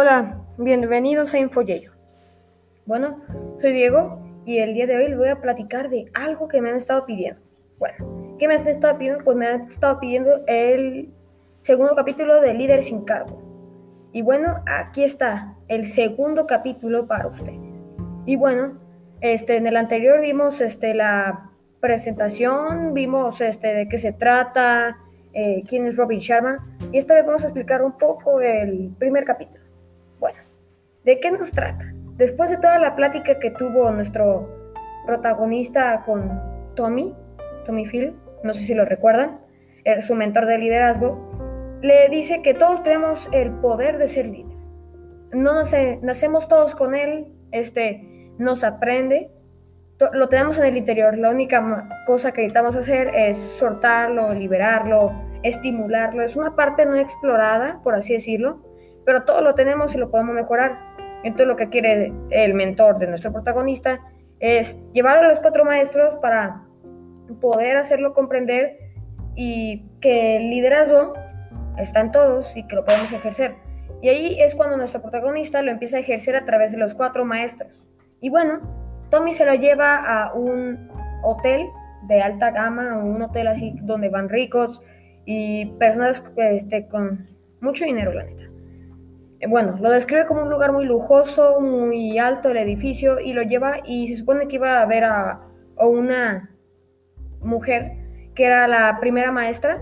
Hola, bienvenidos a InfoYello. Bueno, soy Diego y el día de hoy les voy a platicar de algo que me han estado pidiendo. Bueno, ¿qué me han estado pidiendo? Pues me han estado pidiendo el segundo capítulo de Líder sin cargo. Y bueno, aquí está el segundo capítulo para ustedes. Y bueno, este, en el anterior vimos este, la presentación, vimos este, de qué se trata, eh, quién es Robin Sharma. Y esta vez vamos a explicar un poco el primer capítulo. ¿De qué nos trata? Después de toda la plática que tuvo nuestro protagonista con Tommy, Tommy Phil, no sé si lo recuerdan, su mentor de liderazgo, le dice que todos tenemos el poder de ser líderes. No nacemos todos con él, este, nos aprende, lo tenemos en el interior. La única cosa que necesitamos hacer es soltarlo, liberarlo, estimularlo. Es una parte no explorada, por así decirlo, pero todo lo tenemos y lo podemos mejorar. Entonces lo que quiere el mentor de nuestro protagonista es llevar a los cuatro maestros para poder hacerlo comprender y que el liderazgo está en todos y que lo podemos ejercer. Y ahí es cuando nuestro protagonista lo empieza a ejercer a través de los cuatro maestros. Y bueno, Tommy se lo lleva a un hotel de alta gama, un hotel así donde van ricos y personas este, con mucho dinero, la neta. Eh, bueno, lo describe como un lugar muy lujoso, muy alto el edificio y lo lleva y se supone que iba a ver a, una mujer que era la primera maestra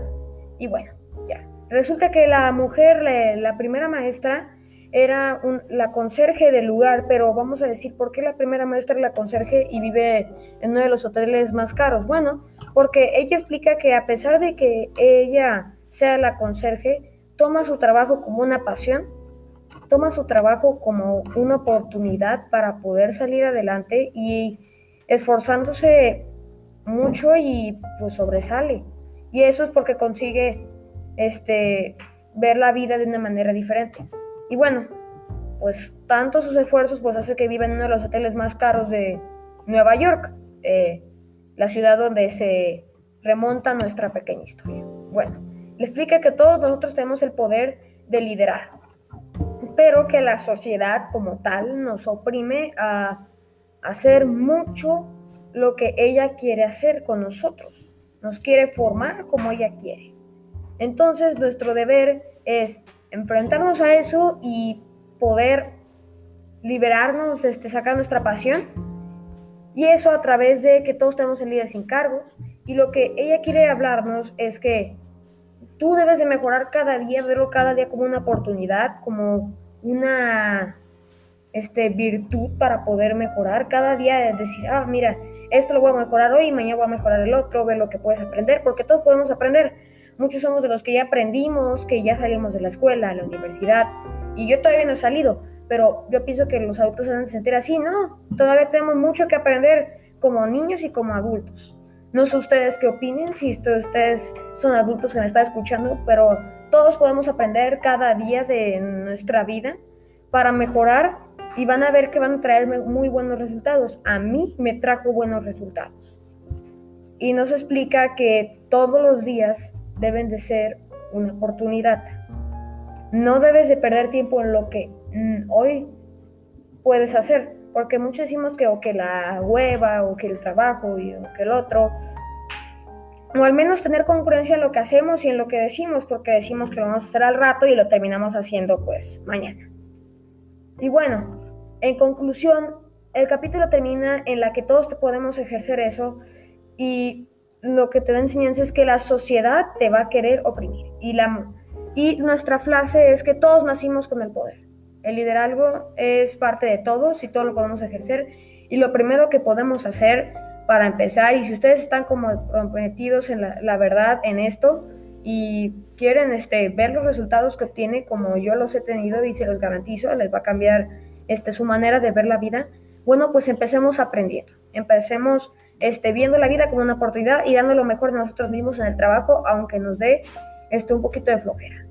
y bueno, ya. Resulta que la mujer, la, primera maestra, era la conserje del lugar, pero vamos a decir, ¿por qué la primera maestra es la conserje y vive en uno de los hoteles más caros? Bueno, porque ella explica que a pesar de que ella sea la conserje, toma su trabajo como una pasión toma su trabajo como una oportunidad para poder salir adelante y esforzándose mucho y pues sobresale. Y eso es porque consigue este, ver la vida de una manera diferente. Y bueno, pues tanto sus esfuerzos pues hace que viva en uno de los hoteles más caros de Nueva York, eh, la ciudad donde se remonta nuestra pequeña historia. Bueno, le explica que todos nosotros tenemos el poder de liderar, pero que la sociedad como tal nos oprime a hacer mucho lo que ella quiere hacer con nosotros. Nos quiere formar como ella quiere. Entonces nuestro deber es enfrentarnos a eso y poder liberarnos, este, sacar nuestra pasión. Y eso a través de que todos tenemos el líder sin cargo. Y lo que ella quiere hablarnos es que tú debes de mejorar cada día, verlo cada día como una oportunidad, como una este, virtud para poder mejorar. Cada día decir, ah, mira, esto lo voy a mejorar hoy, mañana voy a mejorar el otro, ver lo que puedes aprender, porque todos podemos aprender. Muchos somos de los que ya aprendimos, que ya salimos de la escuela, la universidad, y yo todavía no he salido, pero yo pienso que los adultos se deben sentir así, no, todavía tenemos mucho que aprender como niños y como adultos. No sé ustedes qué opinen, si ustedes son adultos que me están escuchando, pero todos podemos aprender cada día de nuestra vida para mejorar y van a ver que van a traerme muy buenos resultados. A mí me trajo buenos resultados. Y nos explica que todos los días deben de ser una oportunidad. No debes de perder tiempo en lo que mm, hoy puedes hacer, porque muchos decimos que o que la hueva o que el trabajo y o que el otro o al menos tener concurrencia en lo que hacemos y en lo que decimos, porque decimos que lo vamos a hacer al rato y lo terminamos haciendo pues mañana. Y bueno, en conclusión, el capítulo termina en la que todos podemos ejercer eso y lo que te da enseñanza es que la sociedad te va a querer oprimir. Y, la, y nuestra frase es que todos nacimos con el poder. El liderazgo es parte de todos y todos lo podemos ejercer. Y lo primero que podemos hacer para empezar. Y si ustedes están como comprometidos en la, verdad en esto y quieren este, ver los resultados que obtiene como yo los he tenido y se los garantizo, les va a cambiar este, su manera de ver la vida. Bueno, pues empecemos aprendiendo, empecemos este, viendo la vida como una oportunidad y dando lo mejor de nosotros mismos en el trabajo, aunque nos dé este, un poquito de flojera.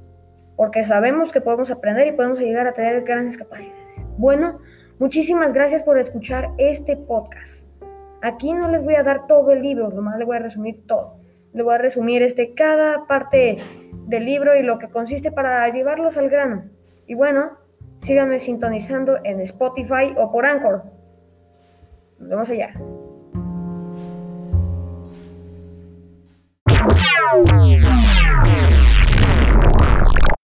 Porque sabemos que podemos aprender y podemos llegar a tener grandes capacidades. Bueno, muchísimas gracias por escuchar este podcast. Aquí no les voy a dar todo el libro, nomás les voy a resumir todo. Le voy a resumir este, cada parte del libro y lo que consiste para llevarlos al grano. Y bueno, Síganme sintonizando en Spotify o por Anchor. Nos vemos allá.